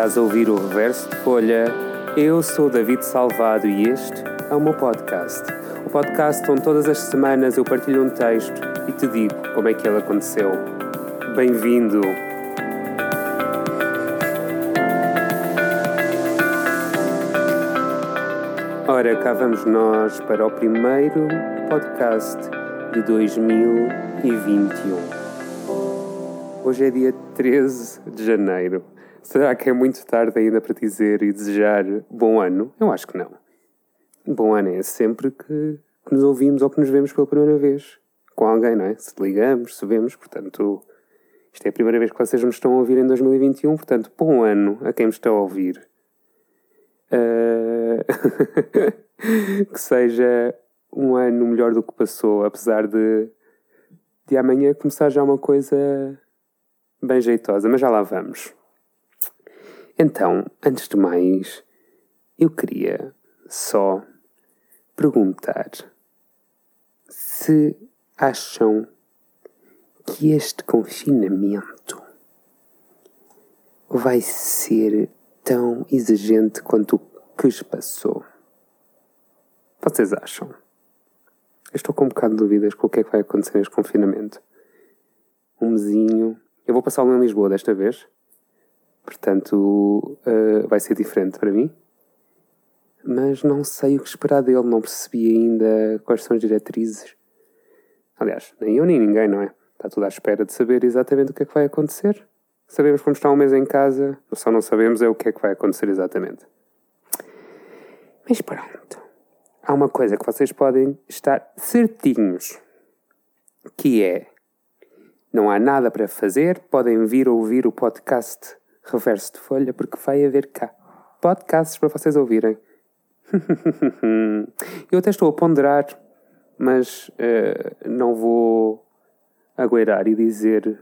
Estás a ouvir o Reverso de Folha? Eu sou David Salvado e este é o meu podcast. O podcast onde todas as semanas eu partilho um texto e te digo como é que ele aconteceu. Bem-vindo! Ora, cá vamos nós para o primeiro podcast de 2021. Hoje é dia 13 de janeiro. Será que é muito tarde ainda para dizer e desejar bom ano? Eu acho que não. Bom ano é sempre que, que nos ouvimos ou que nos vemos pela primeira vez com alguém, não é? Se ligamos, se vemos, portanto, isto é a primeira vez que vocês me estão a ouvir em 2021, portanto, bom ano a quem me está a ouvir. Uh... que seja um ano melhor do que passou, apesar de, de amanhã começar já uma coisa bem jeitosa, mas já lá vamos. Então, antes de mais, eu queria só perguntar se acham que este confinamento vai ser tão exigente quanto o que se passou. Vocês acham? Eu estou com um bocado de dúvidas com o que é que vai acontecer neste confinamento. Um mesinho. Eu vou passá-lo em Lisboa desta vez. Portanto, uh, vai ser diferente para mim. Mas não sei o que esperar dele. Não percebi ainda quais são as diretrizes. Aliás, nem eu nem ninguém, não é? Está tudo à espera de saber exatamente o que é que vai acontecer. Sabemos quando está um mês em casa, só não sabemos é o que é que vai acontecer exatamente. Mas pronto. Há uma coisa que vocês podem estar certinhos, que é não há nada para fazer, podem vir ouvir o podcast Reverso de Folha, porque vai haver cá podcasts para vocês ouvirem. Eu até estou a ponderar, mas uh, não vou agueirar e dizer,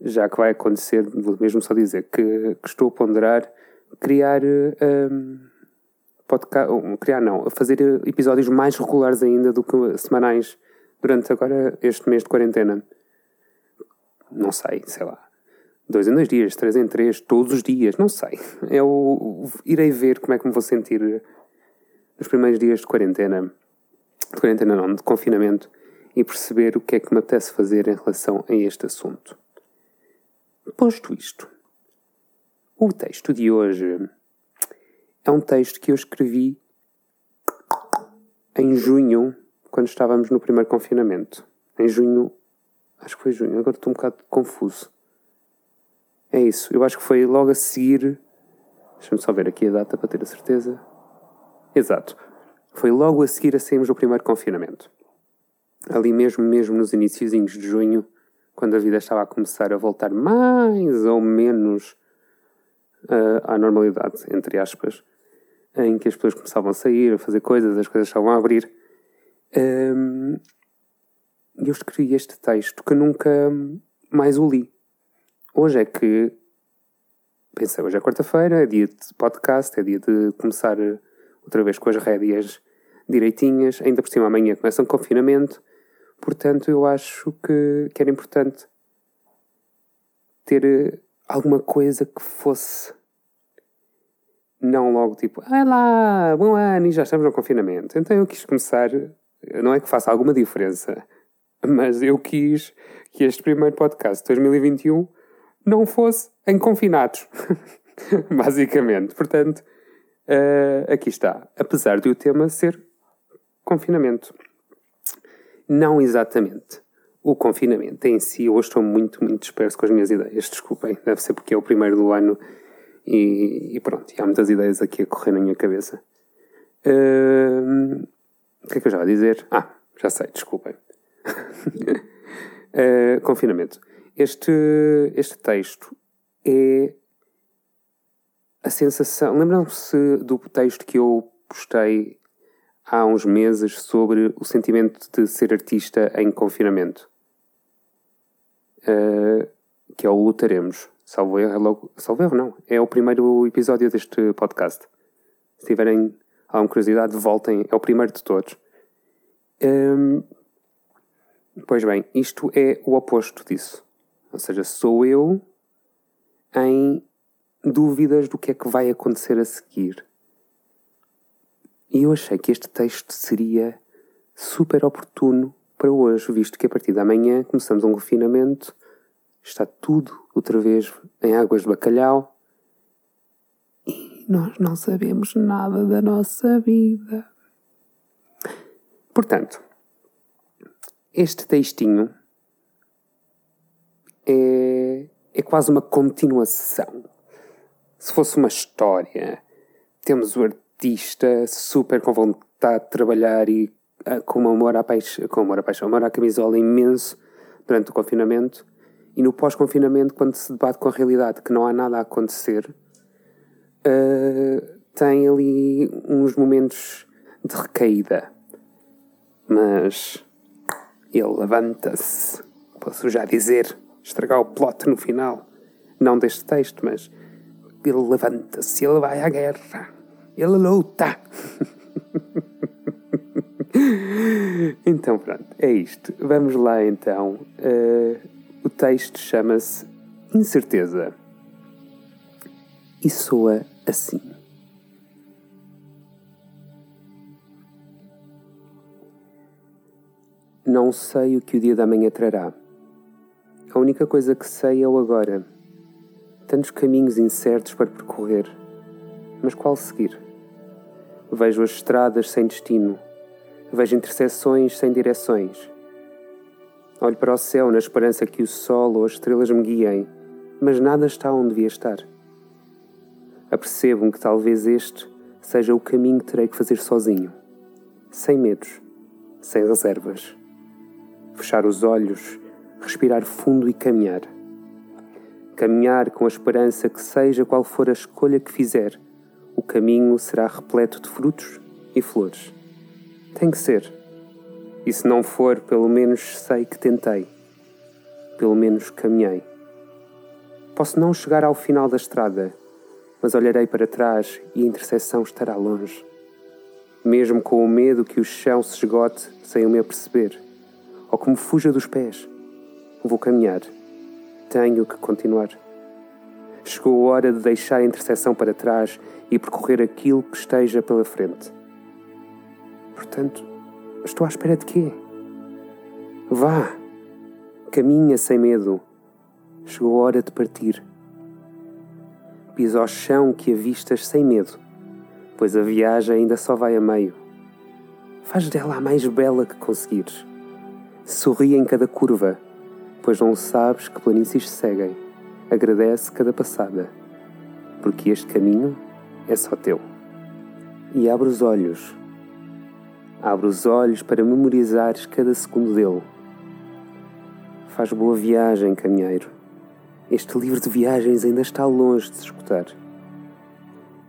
já que vai acontecer, vou mesmo só dizer que, que estou a ponderar criar. Um, podcast, criar não, fazer episódios mais regulares ainda do que semanais durante agora este mês de quarentena. Não sei, sei lá. Dois em dois dias, três em três, todos os dias, não sei. Eu irei ver como é que me vou sentir nos primeiros dias de quarentena. De quarentena não, de confinamento. E perceber o que é que me apetece fazer em relação a este assunto. Posto isto, o texto de hoje é um texto que eu escrevi em junho, quando estávamos no primeiro confinamento. Em junho, acho que foi junho, agora estou um bocado confuso. É isso, eu acho que foi logo a seguir. Deixa-me só ver aqui a data para ter a certeza. Exato. Foi logo a seguir a sairmos do primeiro confinamento. Ali mesmo, mesmo nos iníciozinhos de junho, quando a vida estava a começar a voltar mais ou menos uh, à normalidade, entre aspas, em que as pessoas começavam a sair, a fazer coisas, as coisas estavam a abrir. Um, eu escrevi este texto que nunca mais o li. Hoje é que pensei, hoje é quarta-feira, é dia de podcast, é dia de começar outra vez com as rédeas direitinhas, ainda por cima amanhã começa um confinamento, portanto eu acho que, que era importante ter eh, alguma coisa que fosse não logo tipo, ah lá, bom ano e já estamos no confinamento. Então eu quis começar, não é que faça alguma diferença, mas eu quis que este primeiro podcast de 2021 não fosse em confinados, basicamente. Portanto, uh, aqui está. Apesar de o tema ser confinamento. Não exatamente o confinamento em si. Hoje estou muito, muito disperso com as minhas ideias. Desculpem, deve ser porque é o primeiro do ano e, e pronto, e há muitas ideias aqui a correr na minha cabeça. Uh, o que é que eu já vou dizer? Ah, já sei, desculpem. uh, confinamento. Este, este texto é a sensação. Lembram-se do texto que eu postei há uns meses sobre o sentimento de ser artista em confinamento? Uh, que é o Lutaremos. Salvo erro, é logo. Salvo erro, não. É o primeiro episódio deste podcast. Se tiverem alguma curiosidade, voltem. É o primeiro de todos. Hum, pois bem, isto é o oposto disso. Ou seja, sou eu em dúvidas do que é que vai acontecer a seguir. E eu achei que este texto seria super oportuno para hoje, visto que a partir da manhã começamos um confinamento, está tudo outra vez em águas de bacalhau e nós não sabemos nada da nossa vida. Portanto, este textinho é, é quase uma continuação. Se fosse uma história, temos o artista super com vontade de trabalhar e uh, com amor à paixão, com amor à paixão, amor à camisola imenso durante o confinamento e no pós-confinamento, quando se debate com a realidade que não há nada a acontecer, uh, tem ali uns momentos de recaída. Mas ele levanta-se, posso já dizer, estragar o plot no final, não deste texto, mas ele levanta-se, ele vai à guerra, ele luta. então pronto, é isto. Vamos lá então. Uh, o texto chama-se Incerteza e soa assim. Não sei o que o dia da manhã trará. A única coisa que sei é o agora. Tantos caminhos incertos para percorrer, mas qual seguir? Vejo as estradas sem destino, vejo interseções sem direções. Olho para o céu na esperança que o sol ou as estrelas me guiem, mas nada está onde devia estar. Apercebo-me que talvez este seja o caminho que terei que fazer sozinho, sem medos, sem reservas fechar os olhos, respirar fundo e caminhar. Caminhar com a esperança que, seja qual for a escolha que fizer, o caminho será repleto de frutos e flores. Tem que ser. E se não for, pelo menos sei que tentei. Pelo menos caminhei. Posso não chegar ao final da estrada, mas olharei para trás e a interseção estará longe. Mesmo com o medo que o chão se esgote sem eu me aperceber ou que me fuja dos pés. Vou caminhar. Tenho que continuar. Chegou a hora de deixar a interseção para trás e percorrer aquilo que esteja pela frente. Portanto, estou à espera de quê? Vá! Caminha sem medo. Chegou a hora de partir. Pisa ao chão que avistas sem medo, pois a viagem ainda só vai a meio. Faz dela a mais bela que conseguires. Sorri em cada curva, pois não sabes que planícies seguem. Agradece cada passada, porque este caminho é só teu. E abre os olhos. Abre os olhos para memorizares cada segundo dele. Faz boa viagem, caminheiro. Este livro de viagens ainda está longe de se escutar.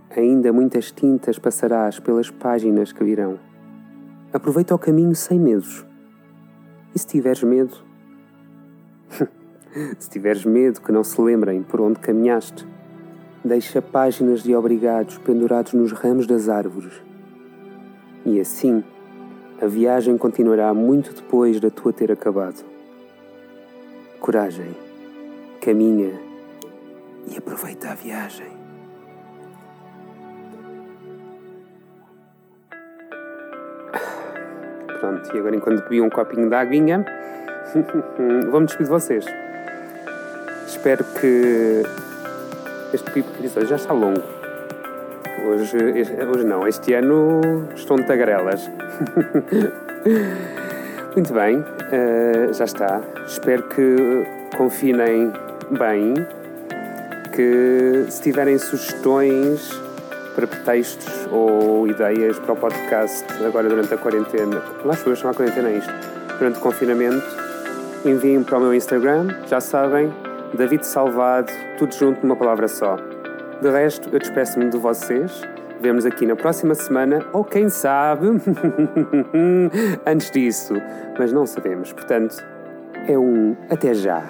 Ainda muitas tintas passarás pelas páginas que virão. Aproveita o caminho sem medos e se tiveres medo? se tiveres medo que não se lembrem por onde caminhaste, deixa páginas de obrigados pendurados nos ramos das árvores. E assim, a viagem continuará muito depois da tua ter acabado. Coragem, caminha e aproveita a viagem. Pronto, e agora enquanto bebi um copinho de aguinha, vou-me despedir de vocês. Espero que este episódio já está longo. Hoje, hoje não, este ano estão de tagarelas. Muito bem, uh, já está. Espero que confinem bem, que se tiverem sugestões para pretextos ou ideias para o podcast agora durante a quarentena. Lá as pessoas chamar a quarentena isto. Durante o confinamento, enviem para o meu Instagram, já sabem, David Salvado, tudo junto numa palavra só. De resto, eu despeço-me de vocês. Vemos aqui na próxima semana, ou quem sabe, antes disso, mas não sabemos. Portanto, é um até já.